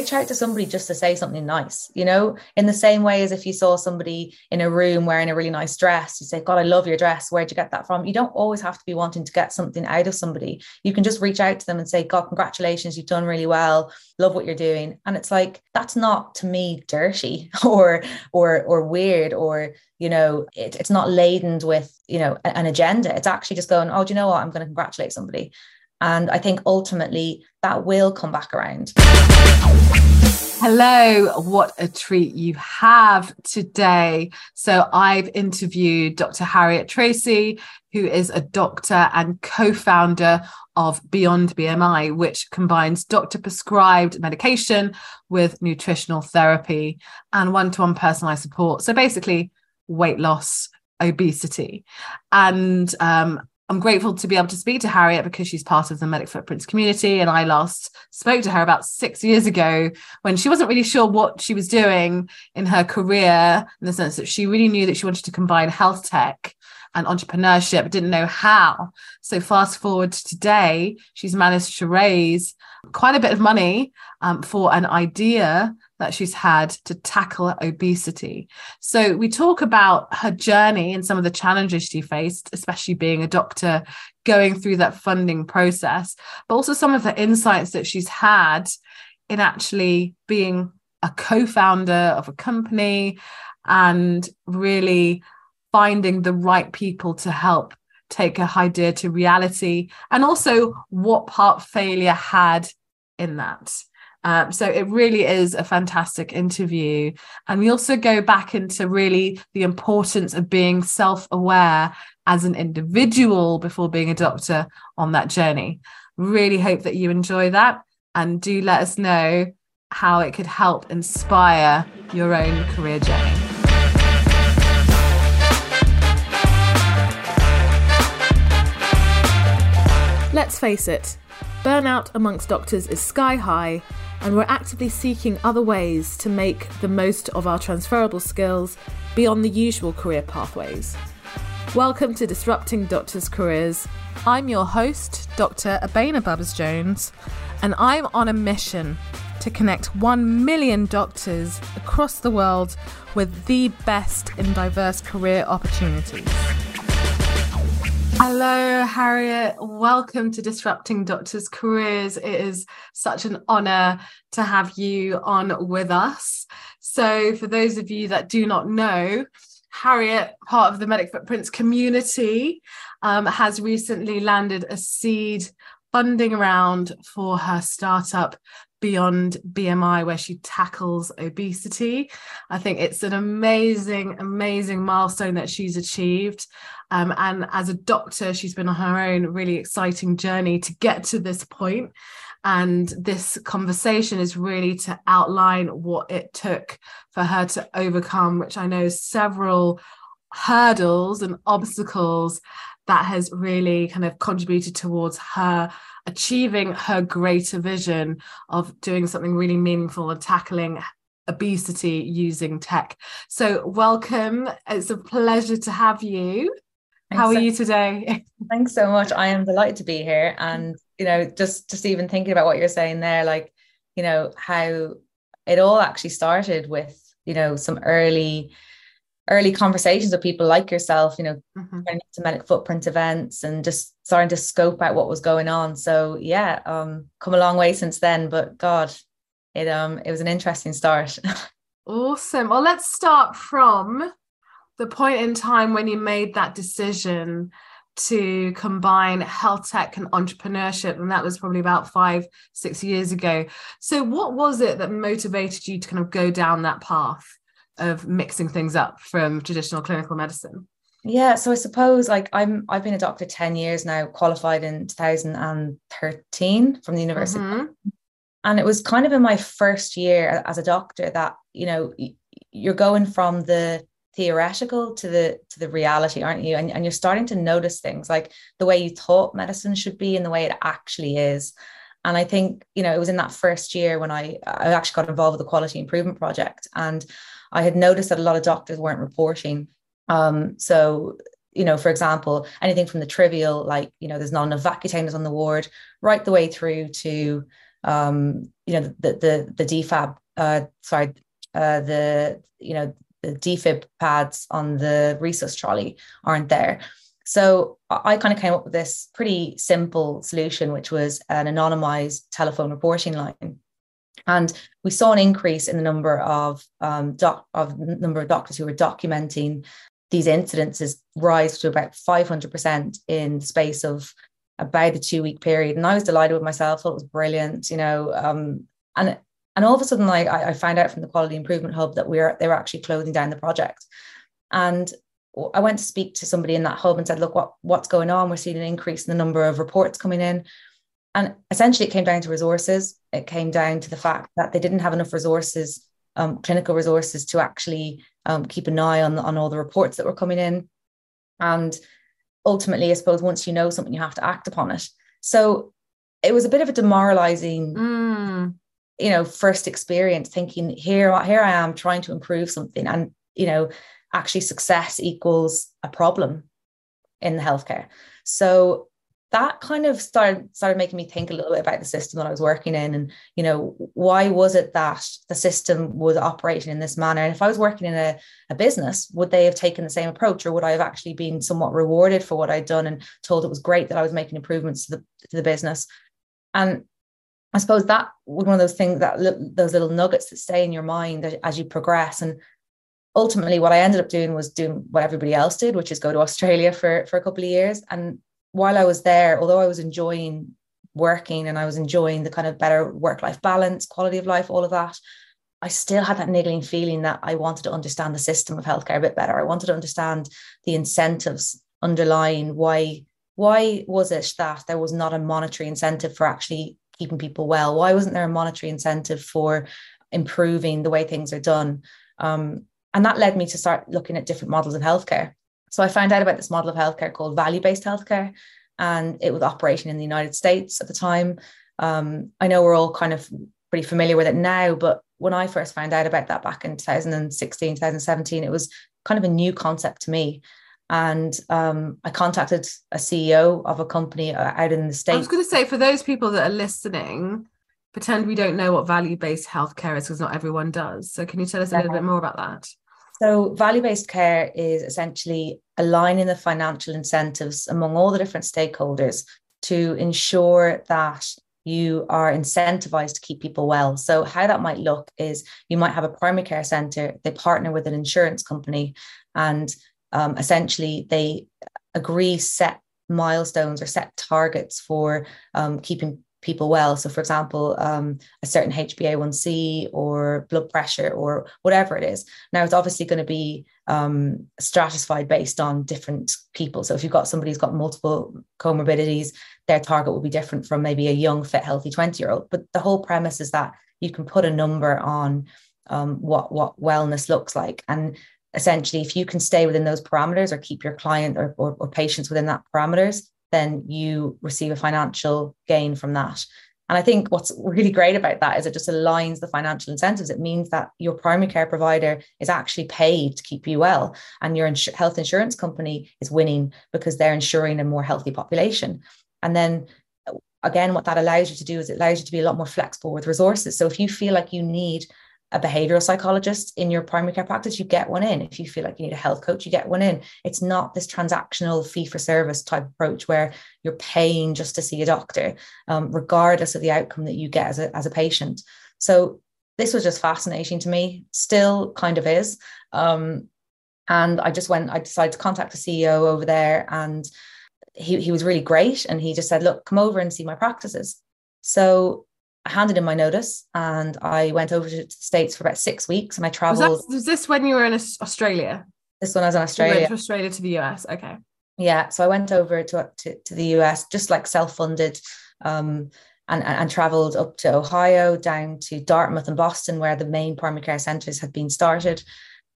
reach out to somebody just to say something nice, you know, in the same way as if you saw somebody in a room wearing a really nice dress, you say, God, I love your dress. Where'd you get that from? You don't always have to be wanting to get something out of somebody. You can just reach out to them and say, God, congratulations, you've done really well. Love what you're doing. And it's like, that's not to me dirty or or or weird or you know it, it's not laden with you know an agenda it's actually just going oh do you know what i'm going to congratulate somebody and I think ultimately that will come back around. Hello, what a treat you have today. So, I've interviewed Dr. Harriet Treacy, who is a doctor and co founder of Beyond BMI, which combines doctor prescribed medication with nutritional therapy and one to one personalized support. So, basically, weight loss, obesity. And um, I'm grateful to be able to speak to Harriet because she's part of the Medic Footprints community. And I last spoke to her about six years ago when she wasn't really sure what she was doing in her career, in the sense that she really knew that she wanted to combine health tech and entrepreneurship, but didn't know how. So, fast forward to today, she's managed to raise quite a bit of money um, for an idea that she's had to tackle obesity. So we talk about her journey and some of the challenges she faced, especially being a doctor, going through that funding process, but also some of the insights that she's had in actually being a co-founder of a company and really finding the right people to help take a idea to reality and also what part failure had in that um, so it really is a fantastic interview. And we also go back into really the importance of being self aware as an individual before being a doctor on that journey. Really hope that you enjoy that. And do let us know how it could help inspire your own career journey. Let's face it, burnout amongst doctors is sky high and we're actively seeking other ways to make the most of our transferable skills beyond the usual career pathways. Welcome to Disrupting Doctors' Careers. I'm your host, Dr. Abena Bubbs Jones, and I'm on a mission to connect 1 million doctors across the world with the best in diverse career opportunities. Hello, Harriet. Welcome to Disrupting Doctors' Careers. It is such an honor to have you on with us. So, for those of you that do not know, Harriet, part of the Medic Footprints community, um, has recently landed a seed funding round for her startup beyond BMI, where she tackles obesity. I think it's an amazing, amazing milestone that she's achieved. Um, and as a doctor, she's been on her own really exciting journey to get to this point. And this conversation is really to outline what it took for her to overcome, which I know several hurdles and obstacles that has really kind of contributed towards her achieving her greater vision of doing something really meaningful and tackling obesity using tech. So, welcome. It's a pleasure to have you. Thanks How are so, you today? Thanks so much. I am delighted to be here. And, you know, just just even thinking about what you're saying there, like, you know, how it all actually started with, you know, some early early conversations with people like yourself, you know, mm-hmm. to medic footprint events and just starting to scope out what was going on. So yeah, um, come a long way since then. But God, it um it was an interesting start. awesome. Well, let's start from the point in time when you made that decision to combine health tech and entrepreneurship and that was probably about five six years ago so what was it that motivated you to kind of go down that path of mixing things up from traditional clinical medicine? Yeah, so I suppose like I'm I've been a doctor 10 years now, qualified in 2013 from the university. Mm-hmm. And it was kind of in my first year as a doctor that, you know, you're going from the theoretical to the to the reality aren't you and, and you're starting to notice things like the way you thought medicine should be and the way it actually is and i think you know it was in that first year when i i actually got involved with the quality improvement project and I had noticed that a lot of doctors weren't reporting. Um, so, you know, for example, anything from the trivial, like, you know, there's not enough vacutainers on the ward, right the way through to, um, you know, the the the DFAB, uh, sorry, uh, the you know the defib pads on the resus trolley aren't there. So I kind of came up with this pretty simple solution, which was an anonymized telephone reporting line. And we saw an increase in the number of um, doc- of number of doctors who were documenting these incidences rise to about 500% in the space of about a two week period. And I was delighted with myself, thought it was brilliant, you know. Um, and and all of a sudden, I, I found out from the Quality Improvement Hub that we are they were actually closing down the project. And I went to speak to somebody in that hub and said, look, what, what's going on? We're seeing an increase in the number of reports coming in. And essentially, it came down to resources. It came down to the fact that they didn't have enough resources, um, clinical resources, to actually um, keep an eye on, on all the reports that were coming in. And ultimately, I suppose once you know something, you have to act upon it. So it was a bit of a demoralizing, mm. you know, first experience thinking here, here I am trying to improve something. And, you know, actually success equals a problem in the healthcare. So that kind of started started making me think a little bit about the system that I was working in and you know why was it that the system was operating in this manner? And if I was working in a, a business would they have taken the same approach or would I have actually been somewhat rewarded for what I'd done and told it was great that I was making improvements to the, to the business? And I suppose that was one of those things that those little nuggets that stay in your mind as you progress. And ultimately what I ended up doing was doing what everybody else did, which is go to Australia for, for a couple of years. And while I was there, although I was enjoying working and I was enjoying the kind of better work-life balance, quality of life, all of that, I still had that niggling feeling that I wanted to understand the system of healthcare a bit better. I wanted to understand the incentives underlying why why was it that there was not a monetary incentive for actually keeping people well? Why wasn't there a monetary incentive for improving the way things are done? Um, and that led me to start looking at different models of healthcare. So I found out about this model of healthcare called value based healthcare, and it was operating in the United States at the time. Um, I know we're all kind of pretty familiar with it now, but when I first found out about that back in 2016, 2017, it was kind of a new concept to me. And um, I contacted a CEO of a company uh, out in the States. I was going to say, for those people that are listening, pretend we don't know what value based healthcare is because not everyone does. So, can you tell us a little bit more about that? So, value based care is essentially aligning the financial incentives among all the different stakeholders to ensure that you are incentivized to keep people well. So, how that might look is you might have a primary care center, they partner with an insurance company, and um, essentially they agree set milestones or set targets for um, keeping people well. So, for example, um, a certain HbA1c or blood pressure or whatever it is. Now, it's obviously going to be um, stratified based on different people. So, if you've got somebody who's got multiple comorbidities, their target will be different from maybe a young, fit, healthy 20 year old. But the whole premise is that you can put a number on um, what what wellness looks like and essentially if you can stay within those parameters or keep your client or, or, or patients within that parameters then you receive a financial gain from that. And I think what's really great about that is it just aligns the financial incentives. It means that your primary care provider is actually paid to keep you well, and your ins- health insurance company is winning because they're ensuring a more healthy population. And then again, what that allows you to do is it allows you to be a lot more flexible with resources. So if you feel like you need a behavioral psychologist in your primary care practice, you get one in. If you feel like you need a health coach, you get one in. It's not this transactional fee for service type approach where you're paying just to see a doctor, um, regardless of the outcome that you get as a, as a patient. So this was just fascinating to me, still kind of is. Um, and I just went, I decided to contact the CEO over there and he, he was really great. And he just said, look, come over and see my practices. So I handed in my notice and I went over to the States for about six weeks and I traveled. Was, that, was this when you were in Australia? This one I was in Australia. You went to Australia to the US. Okay. Yeah. So I went over to, to, to the US, just like self funded, um, and, and, and traveled up to Ohio, down to Dartmouth and Boston, where the main primary care centers had been started,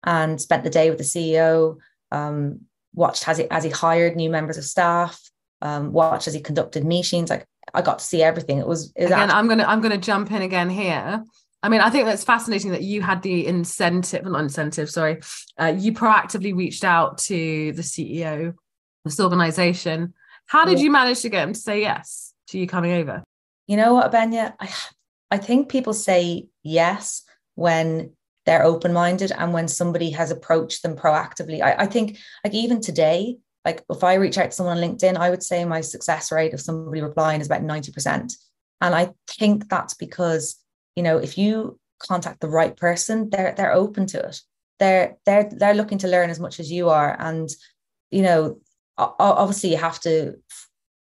and spent the day with the CEO. Um, watched as he, as he hired new members of staff, um, watched as he conducted meetings. Like I got to see everything. It was, it was again. Actually- I'm gonna I'm gonna jump in again here. I mean, I think that's fascinating that you had the incentive, not incentive, sorry. Uh, you proactively reached out to the CEO this organization. How did you manage to get him to say yes to you coming over? you know what, Benya? I, I think people say yes when they're open-minded and when somebody has approached them proactively. I, I think like even today, like if I reach out to someone on LinkedIn, I would say my success rate of somebody replying is about 90%. And I think that's because, you know, if you contact the right person, they're they're open to it. They're they're they're looking to learn as much as you are. And, you know, obviously you have to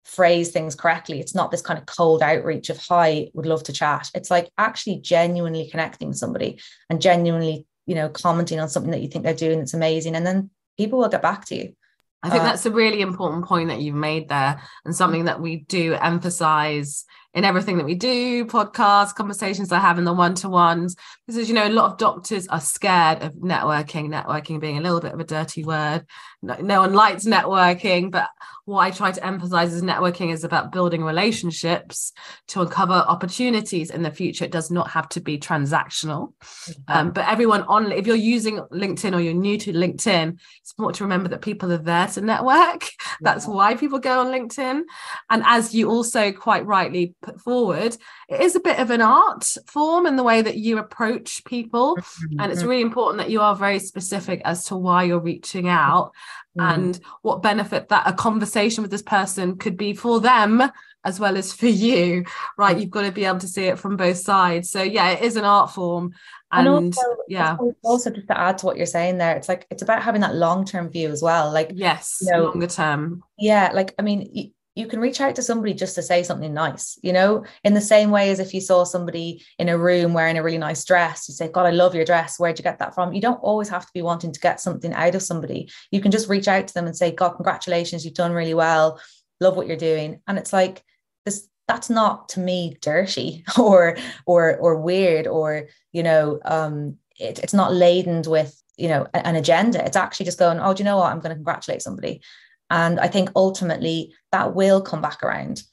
phrase things correctly. It's not this kind of cold outreach of hi, would love to chat. It's like actually genuinely connecting with somebody and genuinely, you know, commenting on something that you think they're doing that's amazing. And then people will get back to you. I think uh, that's a really important point that you've made there, and something that we do emphasize in everything that we do podcasts conversations i have in the one-to-ones because you know a lot of doctors are scared of networking networking being a little bit of a dirty word no, no one likes networking but what I try to emphasize is networking is about building relationships to uncover opportunities in the future. It does not have to be transactional. Mm-hmm. Um, but everyone on, if you're using LinkedIn or you're new to LinkedIn, it's important to remember that people are there to network. That's why people go on LinkedIn. And as you also quite rightly put forward, it is a bit of an art form in the way that you approach people. Mm-hmm. And it's really important that you are very specific as to why you're reaching out mm. and what benefit that a conversation with this person could be for them as well as for you right you've got to be able to see it from both sides so yeah it is an art form and, and also, yeah also just to add to what you're saying there it's like it's about having that long-term view as well like yes you know, longer term yeah like i mean you can reach out to somebody just to say something nice, you know, in the same way as if you saw somebody in a room wearing a really nice dress, you say, God, I love your dress. Where'd you get that from? You don't always have to be wanting to get something out of somebody. You can just reach out to them and say, God, congratulations, you've done really well. Love what you're doing. And it's like this, that's not to me dirty or or or weird or, you know, um, it, it's not laden with, you know, an agenda. It's actually just going, oh, do you know what? I'm going to congratulate somebody. And I think ultimately that will come back around.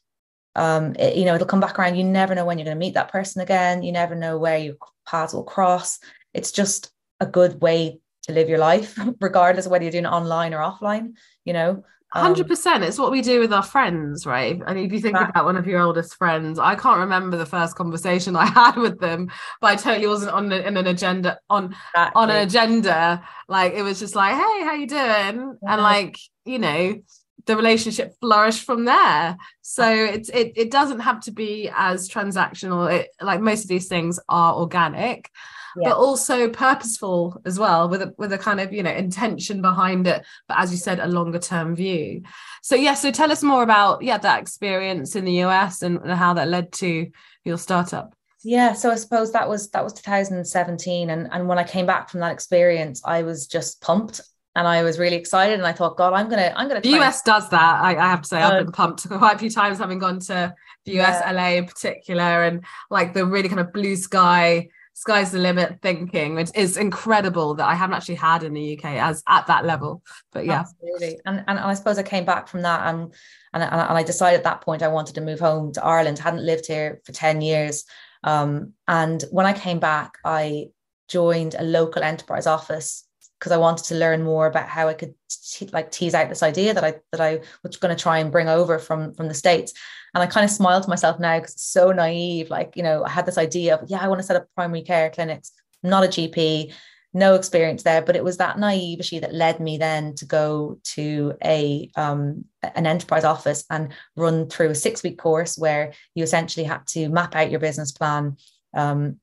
Um, it, you know, it'll come back around. You never know when you're going to meet that person again. You never know where your paths will cross. It's just a good way to live your life, regardless of whether you're doing it online or offline, you know. Hundred um, percent. It's what we do with our friends, right? And if you think that, about one of your oldest friends, I can't remember the first conversation I had with them, but I totally wasn't on in an agenda on exactly. on an agenda. Like it was just like, hey, how you doing? Yeah. And like you know, the relationship flourished from there. So it's it it doesn't have to be as transactional. It like most of these things are organic yeah. but also purposeful as well with a with a kind of you know intention behind it but as you said a longer term view so yeah so tell us more about yeah that experience in the us and, how that led to your startup yeah so i suppose that was that was 2017 and and when i came back from that experience i was just pumped and I was really excited. And I thought, God, I'm gonna, I'm gonna. The US does that. I, I, have to say, I've been pumped quite a few times, having gone to the US, yeah. LA in particular, and like the really kind of blue sky sky's the limit thinking which is incredible that i haven't actually had in the uk as at that level but yeah. Absolutely. And and i suppose i came back from that and and, and i decided at that point i wanted to move home to ireland. Hadn't lived here for 10 years. Um, and when i came back i joined a local enterprise office because I wanted to learn more about how I could like tease out this idea that I that I was going to try and bring over from from the states. And I kind of smiled to myself now because it's so naive. Like you know, I had this idea of yeah, I want to set up primary care clinics. I'm not a GP, no experience there, but it was that naivety that led me then to go to a um, an enterprise office and run through a six week course where you essentially had to map out your business plan. Um,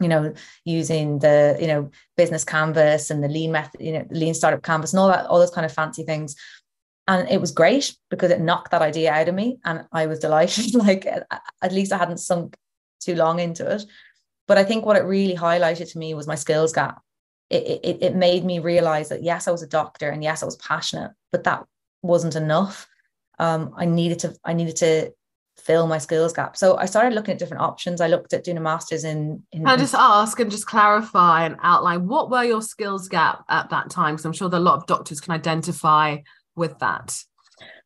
you know, using the, you know, business canvas and the lean method, you know, lean startup canvas and all that, all those kind of fancy things. And it was great because it knocked that idea out of me. And I was delighted. like at least I hadn't sunk too long into it. But I think what it really highlighted to me was my skills gap. It, it, it made me realize that yes, I was a doctor and yes, I was passionate, but that wasn't enough. Um, I needed to I needed to fill my skills gap. So I started looking at different options. I looked at doing a master's in. in I just ask and just clarify and outline what were your skills gap at that time? Because I'm sure that a lot of doctors can identify with that.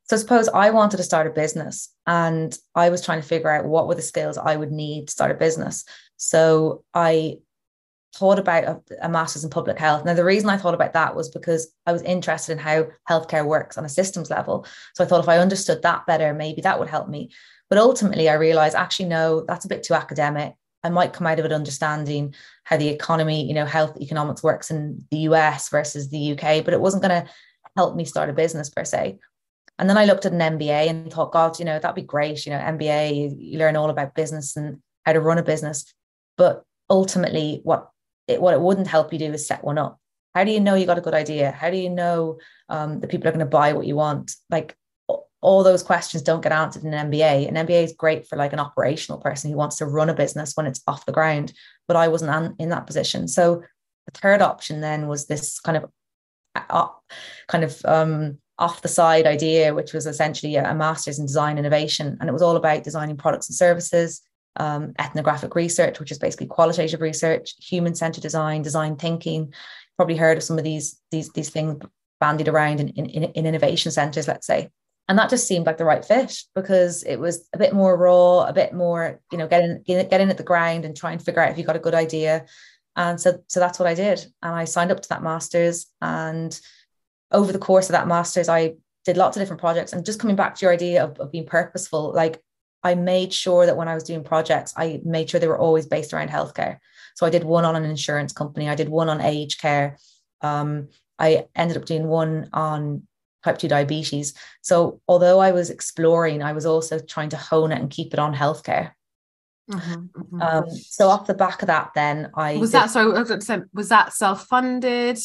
So suppose I wanted to start a business and I was trying to figure out what were the skills I would need to start a business. So I thought about a, a, master's in public health. Now, the reason I thought about that was because I was interested in how healthcare works on a systems level. So I thought if I understood that better, maybe that would help me. But ultimately, I realized actually, no, that's a bit too academic. I might come out of it understanding how the economy, you know, health economics works in the US versus the UK, but it wasn't going to help me start a business per se. And then I looked at an MBA and thought, God, you know, that'd be great. You know, MBA, you, you learn all about business and how to run a business. But ultimately, what it, what it wouldn't help you do is set one up. How do you know you got a good idea? How do you know um, that people are going to buy what you want? Like all those questions don't get answered in an MBA. An MBA is great for like an operational person who wants to run a business when it's off the ground, but I wasn't in that position. So the third option then was this kind of kind of um, off the side idea, which was essentially a, a, master's in design innovation. And it was all about designing products and services, um, ethnographic research, which is basically qualitative research, human centered design, design thinking. Probably heard of some of these, these, these things bandied around in, in, in innovation centers, let's say. And that just seemed like the right fit because it was a bit more raw, a bit more, you know, getting getting at the ground and try and figure out if you got a good idea. And so, so that's what I did. And I signed up to that master's and over the course of that master's, I did lots of different projects. And just coming back to your idea of, of being purposeful, like I made sure that when I was doing projects, I made sure they were always based around healthcare. So I did one on an insurance company, I did one on aged care. Um, I ended up doing one on type 2 diabetes. So although I was exploring, I was also trying to hone it and keep it on healthcare. Mm-hmm, mm-hmm. Um, so off the back of that, then I was did, that so was that self-funded?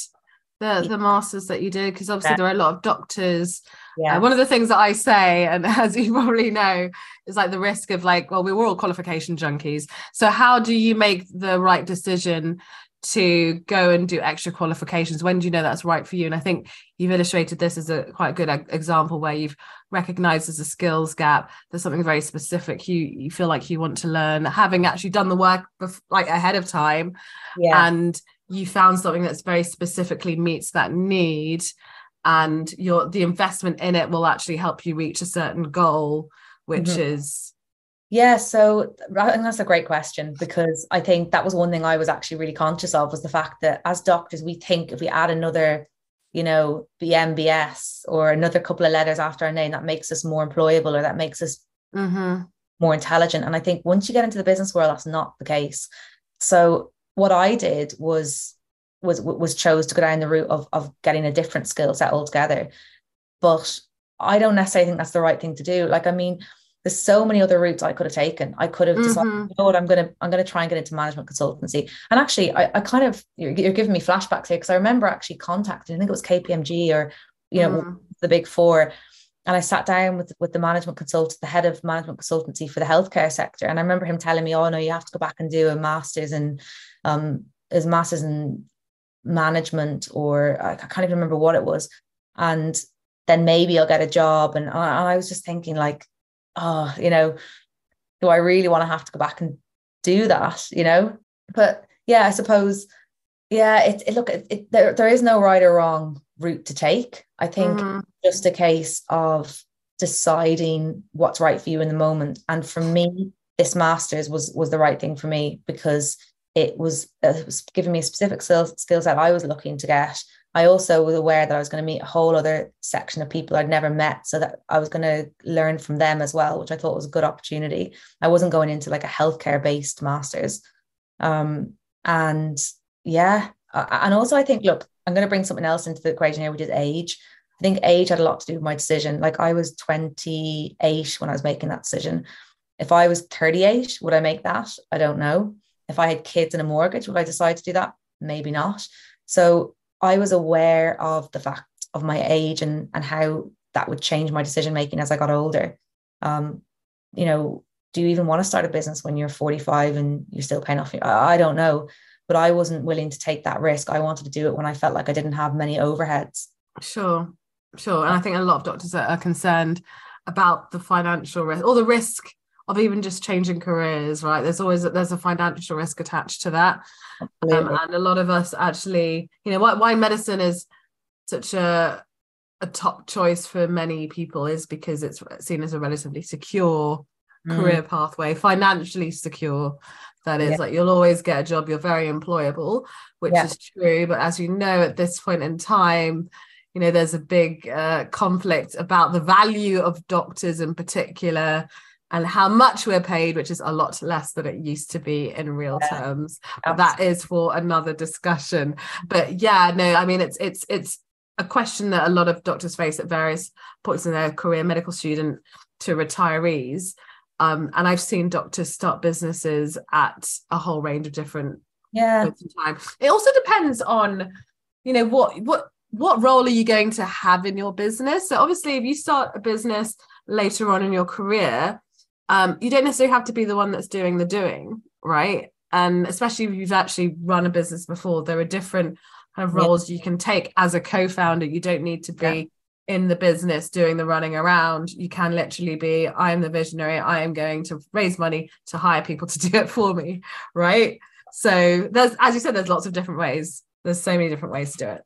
the the masters that you did because obviously yeah. there are a lot of doctors yeah. Uh, one of the things that I say, and as you probably know, is like the risk of like, well, we were all qualification junkies. So how do you make the right decision to go and do extra qualifications? When do you know that's right for you? And I think you've illustrated this as a quite good example where you've recognized as a skills gap. There's something very specific you you feel like you want to learn, having actually done the work bef- like ahead of time, yeah. and you found something that's very specifically meets that need and your the investment in it will actually help you reach a certain goal which mm-hmm. is yeah so i think that's a great question because i think that was one thing i was actually really conscious of was the fact that as doctors we think if we add another you know bmbs or another couple of letters after our name that makes us more employable or that makes us mm-hmm. more intelligent and i think once you get into the business world that's not the case so what I did was was was chose to go down the route of of getting a different skill set altogether. But I don't necessarily think that's the right thing to do. Like, I mean, there's so many other routes I could have taken. I could have decided, mm-hmm. you know what, I'm gonna I'm gonna try and get into management consultancy. And actually, I, I kind of you're, you're giving me flashbacks here because I remember actually contacting, I think it was KPMG or you know mm. the big four, and I sat down with with the management consultant, the head of management consultancy for the healthcare sector, and I remember him telling me, "Oh no, you have to go back and do a master's in um, his master's in management, or I can't even remember what it was. And then maybe I'll get a job. And I, and I was just thinking, like, oh, you know, do I really want to have to go back and do that? You know, but yeah, I suppose, yeah, it, it look, it, it, there, there is no right or wrong route to take. I think mm-hmm. just a case of deciding what's right for you in the moment. And for me, this master's was was the right thing for me because it was, uh, it was giving me a specific skill, skill set I was looking to get. I also was aware that I was going to meet a whole other section of people I'd never met, so that I was going to learn from them as well, which I thought was a good opportunity. I wasn't going into like a healthcare based master's, um, and yeah, and also I think look, I'm going to bring something else into the equation here, which is age. I think age had a lot to do with my decision. Like I was 28 when I was making that decision. If I was 38, would I make that? I don't know. If I had kids and a mortgage, would I decide to do that? Maybe not. So I was aware of the fact of my age and and how that would change my decision making as I got older. Um, you know, do you even want to start a business when you're 45 and you're still paying off? I don't know, but I wasn't willing to take that risk. I wanted to do it when I felt like I didn't have many overheads. Sure, sure. And I think a lot of doctors are concerned about the financial risk or the risk of even just changing careers right there's always there's a financial risk attached to that um, and a lot of us actually you know why, why medicine is such a a top choice for many people is because it's seen as a relatively secure mm. career pathway financially secure that is yeah. like you'll always get a job you're very employable which yeah. is true but as you know at this point in time you know there's a big uh, conflict about the value of doctors in particular and how much we're paid, which is a lot less than it used to be in real yeah. terms. But that is for another discussion. But yeah, no, I mean it's it's it's a question that a lot of doctors face at various points in their career, medical student to retirees. Um, and I've seen doctors start businesses at a whole range of different yeah time. It also depends on, you know, what what what role are you going to have in your business? So obviously, if you start a business later on in your career, um, you don't necessarily have to be the one that's doing the doing, right? And especially if you've actually run a business before, there are different kind of roles yeah. you can take as a co-founder. You don't need to be yeah. in the business doing the running around. You can literally be, I am the visionary. I am going to raise money to hire people to do it for me, right? So there's, as you said, there's lots of different ways. There's so many different ways to do it.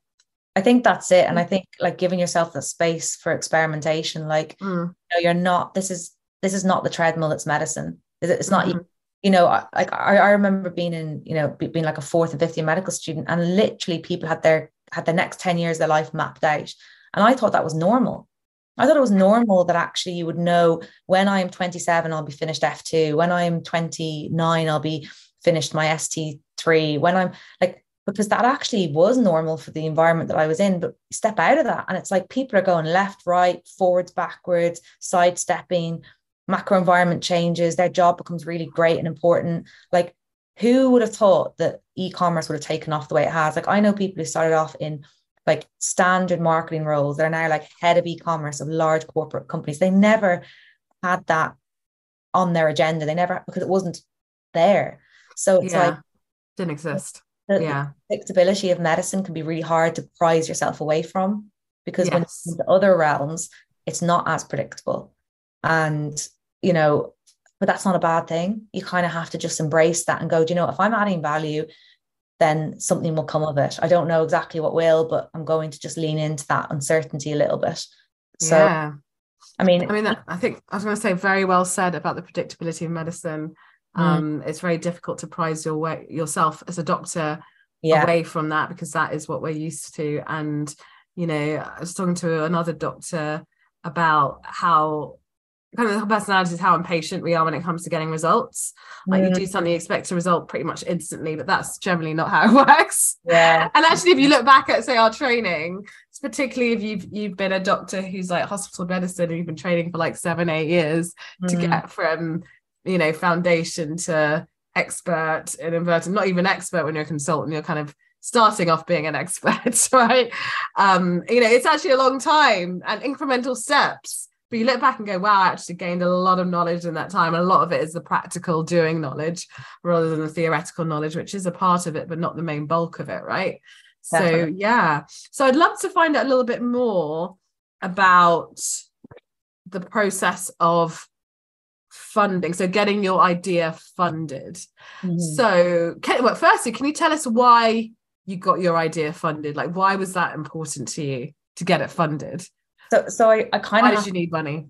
I think that's it. And I think like giving yourself the space for experimentation, like mm. you know, you're not, this is this is not the treadmill it's medicine it's not mm-hmm. you know like I, I remember being in you know being like a fourth and fifth year medical student and literally people had their had the next 10 years of their life mapped out and i thought that was normal i thought it was normal that actually you would know when i am 27 i'll be finished f2 when i'm 29 i'll be finished my st3 when i'm like because that actually was normal for the environment that I was in. But step out of that, and it's like people are going left, right, forwards, backwards, sidestepping, macro environment changes, their job becomes really great and important. Like, who would have thought that e-commerce would have taken off the way it has? Like, I know people who started off in like standard marketing roles. They're now like head of e-commerce of large corporate companies. They never had that on their agenda. They never because it wasn't there. So it's yeah. like didn't exist. The, yeah. The predictability of medicine can be really hard to prize yourself away from because yes. when it's into other realms, it's not as predictable and you know but that's not a bad thing you kind of have to just embrace that and go do you know if i'm adding value then something will come of it i don't know exactly what will but i'm going to just lean into that uncertainty a little bit so yeah. i mean i mean i think i was going to say very well said about the predictability of medicine mm. um it's very difficult to prize your way yourself as a doctor yeah. away from that because that is what we're used to and you know i was talking to another doctor about how kind of personality is how impatient we are when it comes to getting results. Like you do something, you expect a result pretty much instantly, but that's generally not how it works. Yeah. And actually, if you look back at say our training, particularly if you've you've been a doctor who's like hospital medicine and you've been training for like seven, eight years mm. to get from you know foundation to expert and inverted, not even expert when you're a consultant, you're kind of starting off being an expert, right? Um, you know, it's actually a long time and incremental steps but you look back and go, wow, I actually gained a lot of knowledge in that time. And a lot of it is the practical doing knowledge rather than the theoretical knowledge, which is a part of it, but not the main bulk of it, right? Definitely. So, yeah. So, I'd love to find out a little bit more about the process of funding so getting your idea funded mm-hmm. so can, well, firstly can you tell us why you got your idea funded like why was that important to you to get it funded so so I, I kind of did you need money?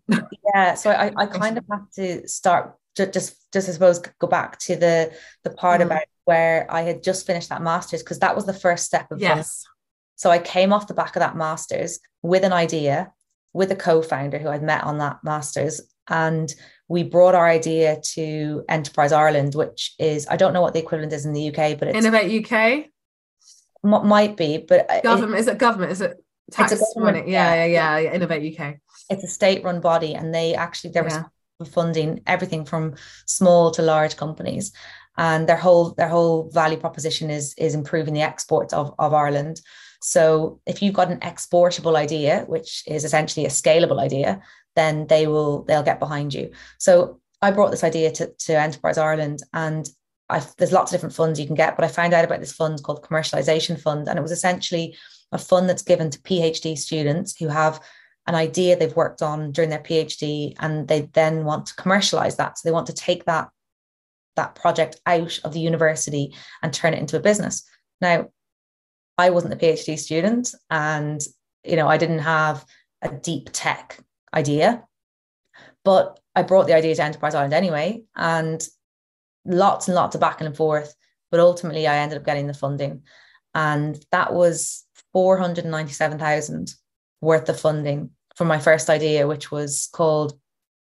yeah. So I, I kind of have to start just just I suppose go back to the the part mm. about where I had just finished that master's because that was the first step of yes. So I came off the back of that master's with an idea with a co-founder who I'd met on that master's and we brought our idea to Enterprise Ireland, which is I don't know what the equivalent is in the UK, but it's Innovate UK. M- might be, but government it, is it government? Is it tax money. Yeah, yeah, yeah, yeah. Innovate UK. It's a state-run body, and they actually they're yeah. funding everything from small to large companies, and their whole their whole value proposition is is improving the exports of of Ireland. So if you've got an exportable idea, which is essentially a scalable idea, then they will they'll get behind you. So I brought this idea to, to Enterprise Ireland and I've, there's lots of different funds you can get, but I found out about this fund called Commercialization Fund, and it was essentially a fund that's given to PhD students who have an idea they've worked on during their PhD and they then want to commercialize that. So they want to take that, that project out of the university and turn it into a business. Now, I wasn't a PhD student and you know I didn't have a deep tech idea, but I brought the idea to Enterprise Ireland anyway, and lots and lots of back and forth. But ultimately, I ended up getting the funding, and that was 497,000 worth of funding for my first idea, which was called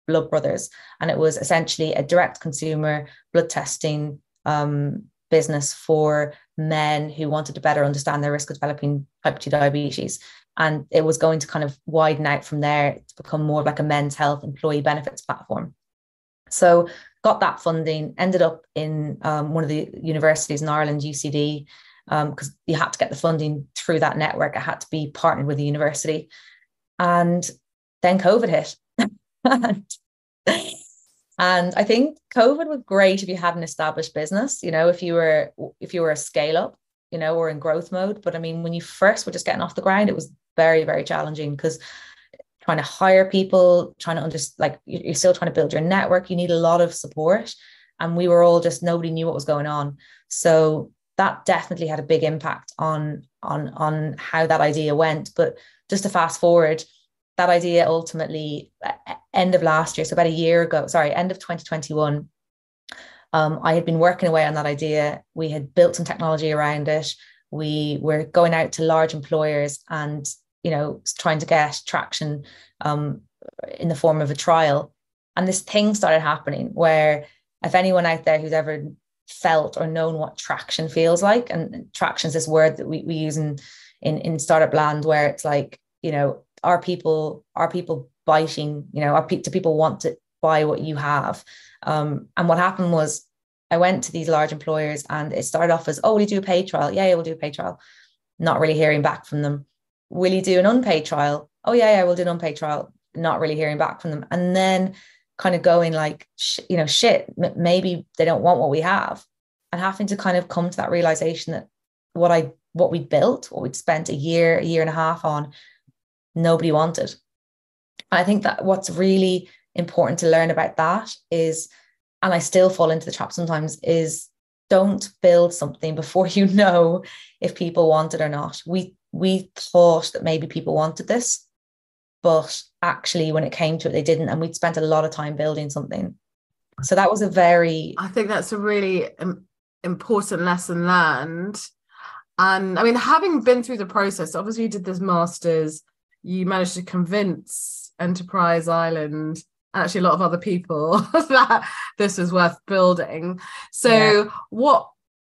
Blood Brothers, and it was essentially a direct consumer blood testing um, business for men who wanted to better understand their risk of developing type 2 diabetes. And it was going to kind of widen out from there to become more like a men's health employee benefits platform. So got that funding, ended up in um, one of the universities in Ireland, UCD, because um, you had to get the funding through that network. It had to be partnered with the university. And then COVID hit. and, and I think COVID was great if you had an established business, you know, if you were if you were a scale up, you know, or in growth mode. But I mean, when you first were just getting off the ground, it was very, very challenging because trying to hire people, trying to understand, like you're still trying to build your network. You need a lot of support. And we were all just nobody knew what was going on. So that definitely had a big impact on on on how that idea went. But just to fast forward, that idea ultimately end of last year, so about a year ago, sorry, end of 2021. Um, I had been working away on that idea. We had built some technology around it. We were going out to large employers and you know trying to get traction um, in the form of a trial. And this thing started happening where if anyone out there who's ever felt or known what traction feels like, and traction is this word that we, we use in, in in startup land where it's like, you know, are people are people biting, you know, are do people want to buy what you have? Um, and what happened was I went to these large employers and it started off as, oh, will you do a paid trial? Yeah, yeah, we'll do a paid trial. Not really hearing back from them. Will you do an unpaid trial? Oh, yeah, yeah, we'll do an unpaid trial. Not really hearing back from them. And then kind of going like, sh- you know, shit, m- maybe they don't want what we have. And having to kind of come to that realization that what I, what we built, what we'd spent a year, a year and a half on, nobody wanted. And I think that what's really important to learn about that is and I still fall into the trap sometimes, is don't build something before you know if people want it or not. We we thought that maybe people wanted this, but actually when it came to it, they didn't. And we'd spent a lot of time building something. So that was a very I think that's a really important lesson learned. And I mean, having been through the process, obviously you did this master's, you managed to convince Enterprise Ireland actually a lot of other people that this was worth building. So yeah. what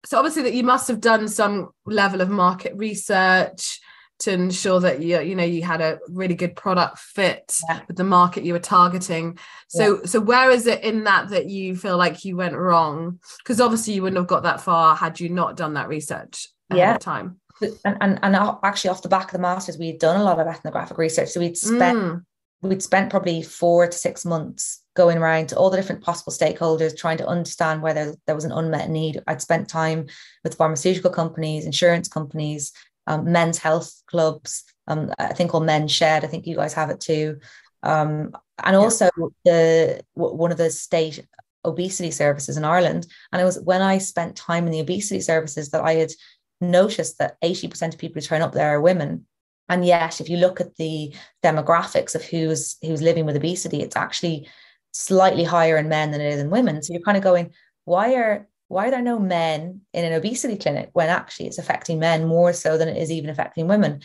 so obviously that you must have done some level of market research to ensure that you you know you had a really good product fit yeah. with the market you were targeting. So yeah. so where is it in that that you feel like you went wrong? Because obviously you wouldn't have got that far had you not done that research yeah. time. And, and and actually off the back of the masters we had done a lot of ethnographic research. So we'd spent mm. we'd spent probably four to six months going around to all the different possible stakeholders trying to understand whether there was an unmet need. I'd spent time with pharmaceutical companies insurance companies um, men's health clubs um, i think called Men's Sheds. i think you guys have it too um, and also yeah. the one of the state obesity services in ireland and it was when i spent time in the obesity services that i had noticed that 80% of people who turn up there are women and yet if you look at the demographics of who's who's living with obesity it's actually slightly higher in men than it is in women so you're kind of going why are why are there no men in an obesity clinic when actually it's affecting men more so than it is even affecting women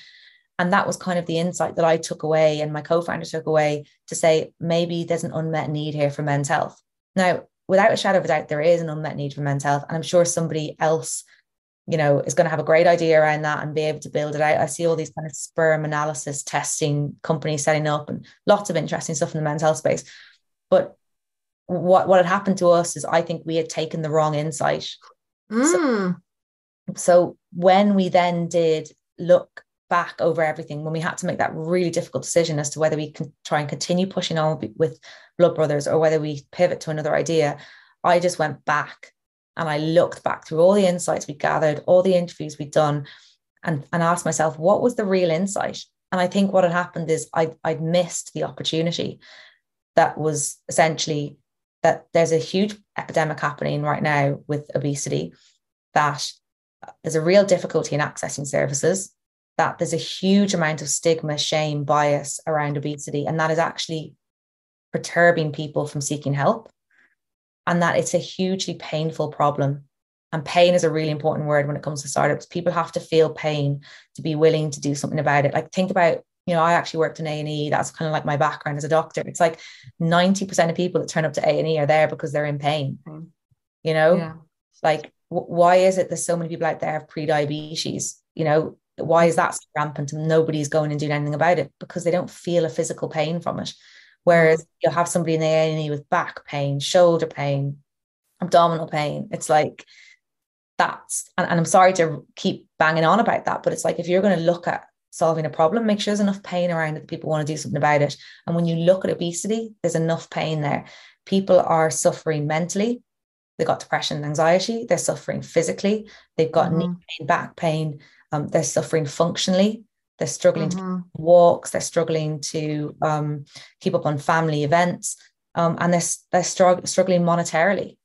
and that was kind of the insight that i took away and my co-founder took away to say maybe there's an unmet need here for men's health now without a shadow of a doubt there is an unmet need for men's health and i'm sure somebody else you know, is going to have a great idea around that and be able to build it out. I see all these kind of sperm analysis testing companies setting up and lots of interesting stuff in the men's health space. But what what had happened to us is I think we had taken the wrong insight. Mm. So, so when we then did look back over everything, when we had to make that really difficult decision as to whether we can try and continue pushing on with Blood Brothers or whether we pivot to another idea, I just went back and I looked back through all the insights we gathered, all the interviews we'd done, and, and asked myself, what was the real insight? And I think what had happened is I, I'd missed the opportunity that was essentially that there's a huge epidemic happening right now with obesity, that there's a real difficulty in accessing services, that there's a huge amount of stigma, shame, bias around obesity, and that is actually perturbing people from seeking help and that it's a hugely painful problem. And pain is a really important word when it comes to startups. People have to feel pain to be willing to do something about it. Like think about you know, I actually worked in A&E. That's kind of like my background as a doctor. It's like 90% of people that turn up to A&E are there because they're in pain. You know, yeah. like w- why is it there's so many people out there have pre-diabetes? You know, why is that so rampant and nobody's going and doing anything about it? Because they don't feel a physical pain from it. Whereas mm. you'll have somebody in the A&E with back pain, shoulder pain, abdominal pain. It's like that's and, and I'm sorry to keep banging on about that, but it's like if you're going to look at solving a problem, make sure there's enough pain around it that people want to do something about it. And when you look at obesity, there's enough pain there. People are suffering mentally. They've got depression and anxiety. They're suffering physically. They've got mm-hmm. knee pain, back pain. Um, they're suffering functionally. They're struggling mm-hmm. to walks. They're struggling to um, keep up on family events. Um, and they're, they're strugg- struggling monetarily.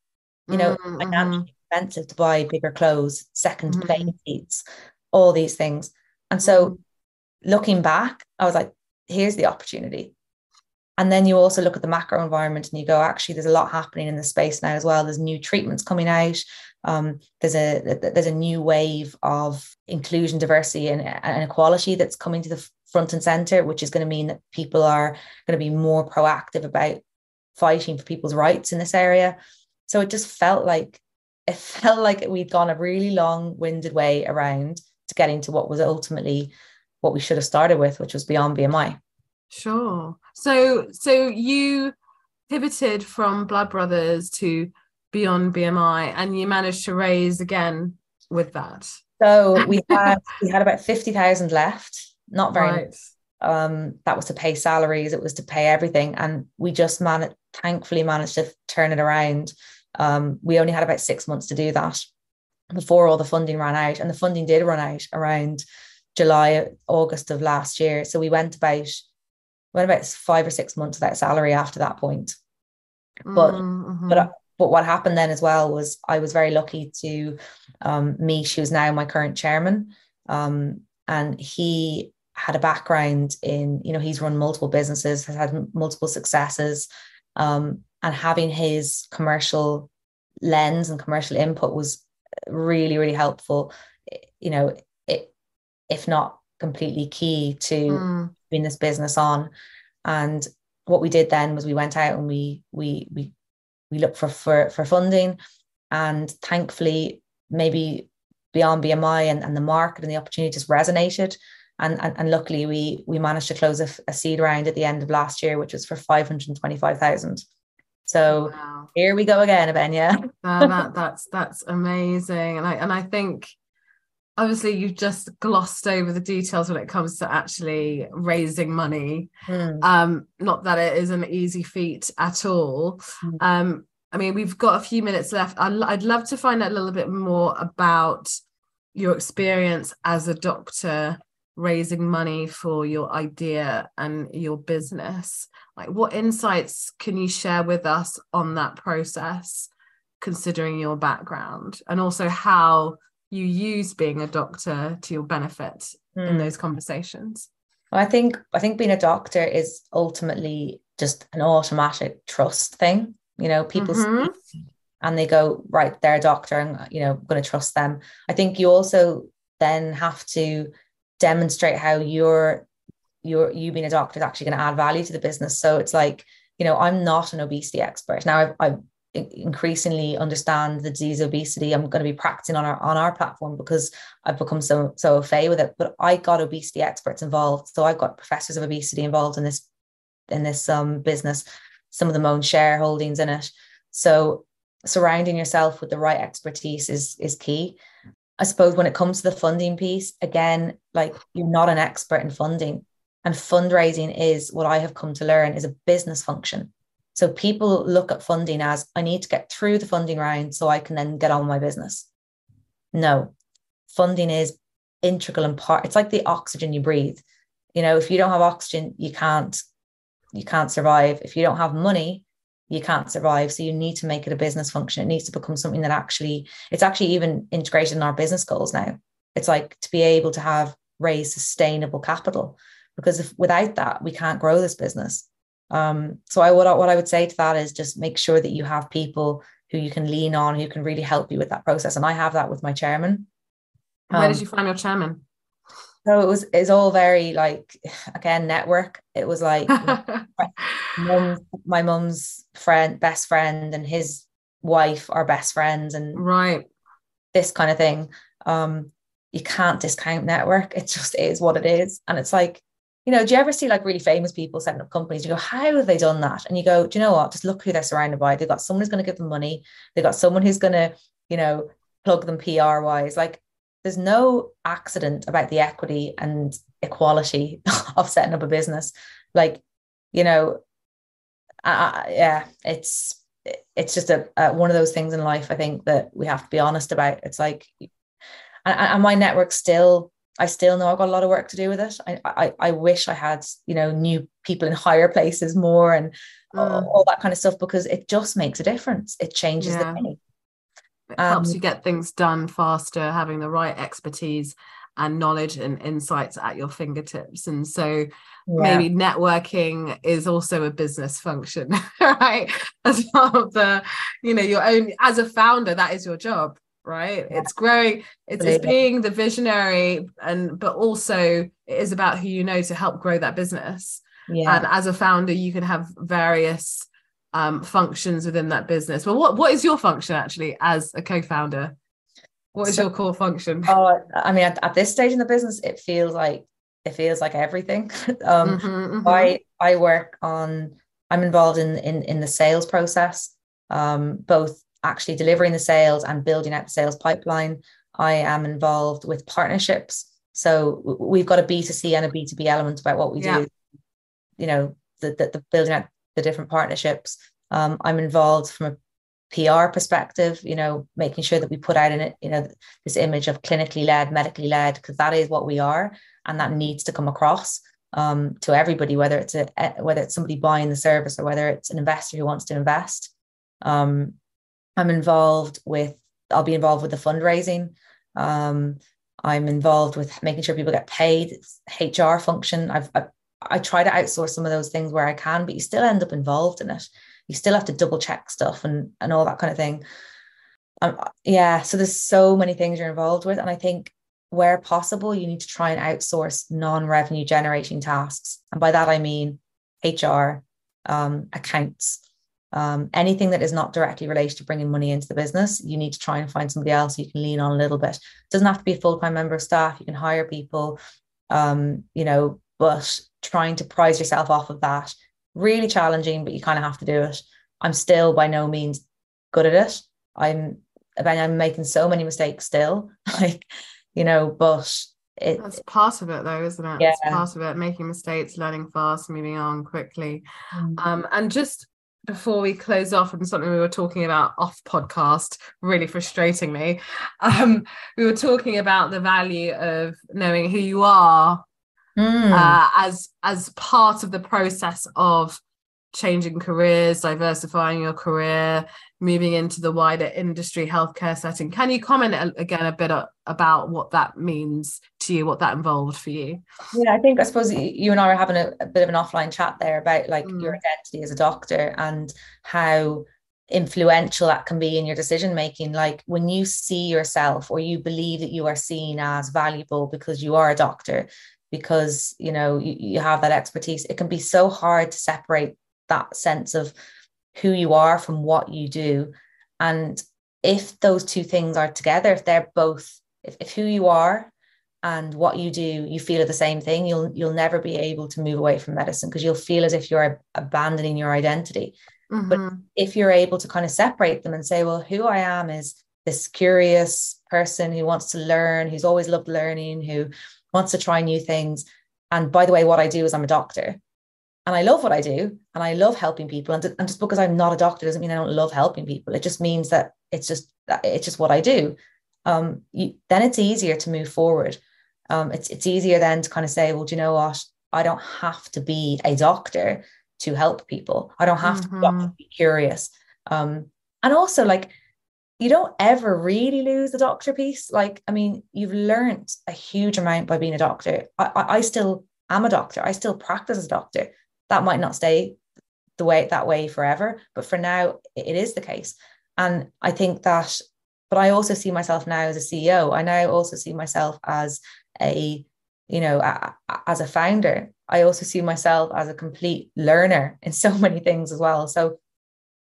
You know, mm-hmm. financially expensive to buy bigger clothes, 2nd mm-hmm. plane seats, all these things. And so mm-hmm looking back, I was like, here's the opportunity. And then you also look at the macro environment and you go, actually, there's a lot happening in the space now as well. There's new treatments coming out. Um, there's a there's a new wave of inclusion, diversity, and, and equality that's coming to the front and center, which is going to mean that people are going to be more proactive about fighting for people's rights in this area. So it just felt like it felt like we'd gone a really long-winded way around to getting to what was ultimately what we should have started with, which was beyond BMI. Sure. So so you pivoted from Blood Brothers to Beyond BMI, and you managed to raise again with that. So we had we had about fifty thousand left, not very right. much. Um, that was to pay salaries, it was to pay everything, and we just managed, thankfully, managed to turn it around. Um, we only had about six months to do that before all the funding ran out, and the funding did run out around July, August of last year. So we went about went about five or six months without salary after that point. But mm-hmm. but but what happened then as well was I was very lucky to um, meet. She was now my current chairman, um, and he had a background in you know he's run multiple businesses, has had multiple successes, um, and having his commercial lens and commercial input was really really helpful. You know, if not completely key to mm. bring this business on. And what we did then was we went out and we we we we looked for for, for funding, and thankfully maybe beyond BMI and, and the market and the opportunity just resonated. And, and, and luckily we we managed to close a, a, seed round at the end of last year, which was for 525,000. So wow. here we go again, Abenya. uh, that, that's that's amazing. And I and I think obviously you've just glossed over the details when it comes to actually raising money. Mm. um not that it is an easy feat at all. Mm. um i mean we've got a few minutes left. I'd, I'd love to find out a little bit more about your experience as a doctor raising money for your idea and your business. Like what insights can you share with us on that process considering your background? And also how you use being a doctor to your benefit mm. in hmm. those conversations i think i think being a doctor is ultimately just an automatic trust thing you know people mm-hmm. and they go right they're a doctor and you know to trust them i think you also then have to demonstrate how you're you're you being a doctor is actually going to add value to the business so it's like you know i'm not an obesity expert now i've, I've increasingly understand the disease obesity i'm going to be practicing on our on our platform because i've become so so fay with it. But i got obesity experts involved. So i've got professors of obesity involved in this in this um, business some of them own shareholdings in it. So surrounding yourself with the right expertise is is key. I suppose when it comes to the funding piece again like you're not an expert in funding. And fundraising is what i have come to learn is a business function so people look at funding as I need to get through the funding round so I can then get on with my business. No, funding is integral and part. It's like the oxygen you breathe. You know, if you don't have oxygen, you can't you can't survive. If you don't have money, you can't survive. So you need to make it a business function. It needs to become something that actually it's actually even integrated in our business goals now. It's like to be able to have raise sustainable capital because if without that we can't grow this business um, so I would what I would say to that is just make sure that you have people who you can lean on, who can really help you with that process. And I have that with my chairman. Where um, did you find your chairman? so it was it's all very like again network it was like mom, my mum's friend best friend and his wife are best friends and right this kind of thing um you can't discount network it just is what it is and it's like you know do you ever see like really famous people setting up companies? You go how have they done that? And you go do you know what? Just look who they're surrounded by. They've got someone who's going to give them money. They've got someone who's going to you know plug them pr wise like there's no accident about the equity and equality of setting up a business. Like you know yeah it's it's just a, a, one of those things in life i think that we have to be honest about. It's like and, and my network still i still know i've got a lot of work to do with it i i, I wish i had you know new people in higher places more and mm. all, all, that kind of stuff because it just makes a difference it changes yeah. the day it um, helps you get things done faster, having the right expertise and knowledge and insights at your fingertips. And so yeah. maybe networking is also a business function, right? As part of the, you know, your own as a founder, that is your job, right? Yeah. It's growing, it's, it's being the visionary and but also it is about who you know to help grow that business. Yeah. And as a founder, you can have various um, functions within that business. Well, what what is your function actually as a co-founder? What is so, your core function? Oh, I mean, at, at, this stage in the business, it feels like it feels like everything. um, mm-hmm, mm-hmm. I I work on. I'm involved in in in the sales process, um, both actually delivering the sales and building out the sales pipeline. I am involved with partnerships. So we've got a B2C and a B2B element about what we yeah. do. You know, the, the, the building out the different partnerships. Um, I'm involved from a PR perspective, you know, making sure that we put out in it, you know, this image of clinically led, medically led, because that is what we are, and that needs to come across um, to everybody, whether it's a whether it's somebody buying the service or whether it's an investor who wants to invest. Um, I'm involved with. I'll be involved with the fundraising. Um, I'm involved with making sure people get paid. It's HR function. I've, I've I try to outsource some of those things where I can, but you still end up involved in it. You still have to double check stuff and and all that kind of thing. Um, yeah, so there's so many things you're involved with, and I think where possible, you need to try and outsource non-revenue generating tasks, and by that I mean HR, um, accounts, um, anything that is not directly related to bringing money into the business. You need to try and find somebody else you can lean on a little bit. It doesn't have to be a full-time member of staff. You can hire people. Um, you know, but trying to prize yourself off of that really challenging but you kind of have to do it i'm still by no means good at it i'm i'm making so many mistakes still like you know but it, that's part of it though isn't it yeah. it's part of it making mistakes learning fast moving on quickly mm. um and just before we close off and something we were talking about off podcast really frustrating me um we were talking about the value of knowing who you are mm. uh, as as part of the process of changing careers, diversifying your career, moving into the wider industry healthcare setting. Can you comment again a bit about what that means to you, what that involved for you? Yeah, I think I suppose you and I were having a, a bit of an offline chat there about like mm. your identity as a doctor and how influential that can be in your decision making like when you see yourself or you believe that you are seen as valuable because you are a doctor because you know you, you have that expertise it can be so hard to separate that sense of who you are from what you do and if those two things are together if they're both if, if who you are and what you do you feel are the same thing you'll you'll never be able to move away from medicine because you'll feel as if you're abandoning your identity mm-hmm. but if you're able to kind of separate them and say well who i am is this curious person who wants to learn who's always loved learning who wants to try new things. And by the way, what I do is I'm a doctor and I love what I do and I love helping people. And, and just because I'm not a doctor doesn't mean I don't love helping people. It just means that it's just it's just what I do. Um, you, then it's easier to move forward. Um, it's it's easier then to kind of say, well, do you know what? I don't have to be a doctor to help people. I don't have mm-hmm. to be curious. Um, and also like you don't ever really lose the doctor piece. Like, I mean, you've learned a huge amount by being a doctor. I, I, I still am a doctor. I still practice as a doctor. That might not stay the way that way forever, but for now, it is the case. And I think that, but I also see myself now as a CEO. I now also see myself as a you know a, as a founder i also see myself as a complete learner in so many things as well so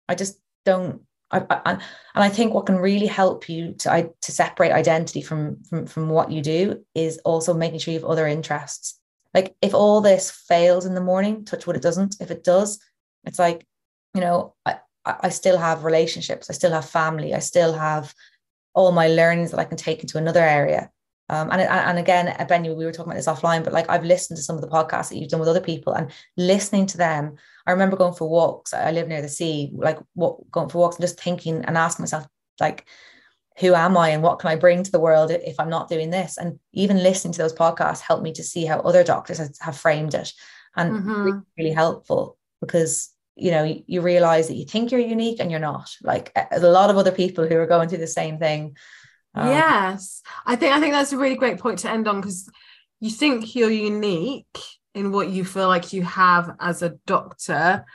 i just don't I, I, and I think what can really help you to I, to separate identity from, from from what you do is also making sure you have other interests. Like if all this fails in the morning, touch what it doesn't. If it does, it's like, you know, I, I still have relationships, I still have family, I still have all my learnings that I can take into another area. Um, and, and again, Ben, we were talking about this offline, but like I've listened to some of the podcasts that you've done with other people and listening to them. I remember going for walks. I live near the sea, like what going for walks and just thinking and asking myself, like, who am I and what can I bring to the world if I'm not doing this? And even listening to those podcasts helped me to see how other doctors have, framed it and mm-hmm. really, really helpful because you know you, you realize that you think you're unique and you're not like a lot of other people who are going through the same thing um, yes, I think I think that's a really great point to end on because you think you're unique in what you feel like you have as a doctor.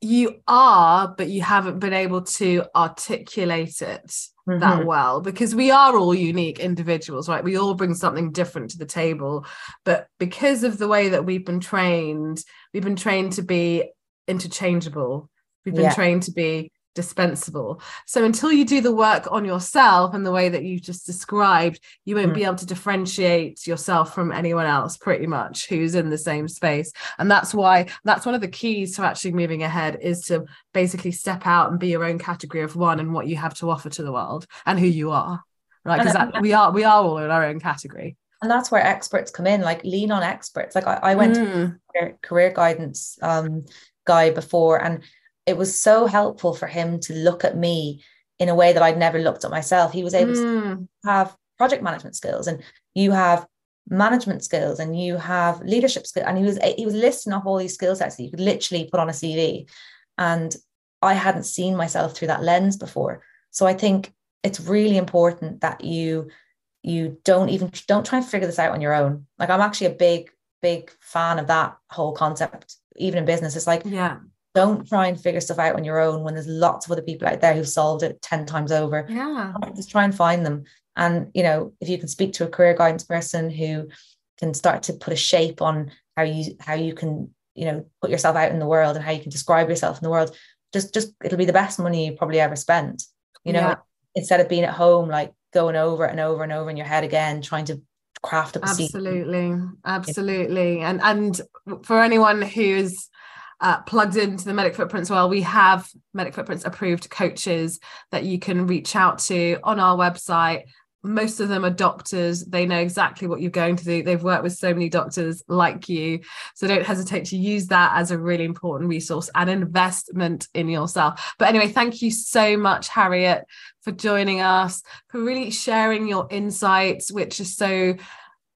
You are, but you haven't been able to articulate it mm-hmm. that well because we are all unique individuals, right? We all bring something different to the table. But because of the way that we've been trained, we've been trained to be interchangeable. We've been yeah. trained to be dispensable. So until you do the work on yourself and the way that you've just described, you won't mm. be able to differentiate yourself from anyone else pretty much who's in the same space. And that's why that's one of the keys to actually moving ahead is to basically step out and be your own category of one and what you have to offer to the world and who you are. Right. Because we are we are all in our own category. And that's where experts come in, like lean on experts. Like I, I went mm. to career guidance um guy before and it was so helpful for him to look at me in a way that I'd never looked at myself. He was able mm. to have project management skills and you have management skills and you have leadership skills. And he was he was listing off all these skill sets that you could literally put on a CV. And I hadn't seen myself through that lens before. So I think it's really important that you you don't even don't try and figure this out on your own. Like I'm actually a big, big fan of that whole concept, even in business. It's like yeah, don't try and figure stuff out on your own when there's lots of other people out there who've solved it 10 times over. Yeah. Just try and find them. And, you know, if you can speak to a career guidance person who can start to put a shape on how you how you can, you know, put yourself out in the world and how you can describe yourself in the world, just just it'll be the best money you probably ever spent. You know, yeah. instead of being at home like going over and over and over in your head again, trying to craft up absolutely absolutely and and for anyone who's uh, plugged into the Medic Footprints well, we have Medic Footprints approved coaches that you can reach out to on our website. Most of them are doctors. They know exactly what you're going to do. They've worked with so many doctors like you. So don't hesitate to use that as a really important resource and investment in yourself. But anyway, thank you so much, Harriet, for joining us, for really sharing your insights, which is so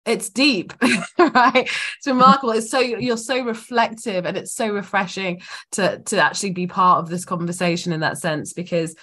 it's deep right? It's remarkable. It's so you're so reflective and it's so refreshing to to actually be part of this conversation in that sense because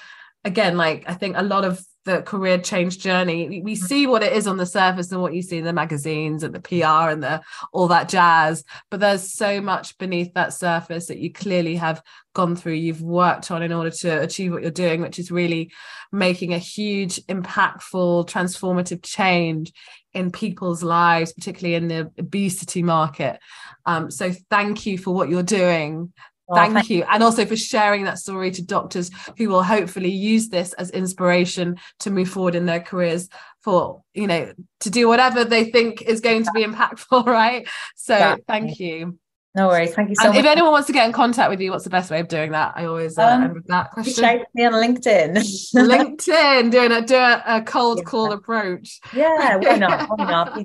again like i think a lot of the career change journey we, mm-hmm. see what it is on the surface and what you see in the magazines and the pr and the all that jazz but there's so much beneath that surface that you clearly have gone through you've worked on in order to achieve what you're doing which is really making a huge impactful transformative change in people's lives, particularly in the obesity market. Um, so thank you for what you're doing. Thank, thank you. And also for sharing that story to doctors who will hopefully use this as inspiration to move forward in their careers for, you know, to do whatever they think is going to be impactful, right? So thank you. No worries. Thank you so and much. If anyone wants to get in contact with you, what's the best way of doing that? I always uh, um, end with that question. Shout me on LinkedIn. LinkedIn, doing a do a, a cold yeah. call approach. Yeah, why not? Why not?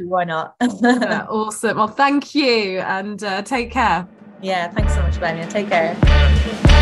why not? yeah, awesome. Well, thank you, and uh, take care. Yeah, thanks so much, Benya. Take care.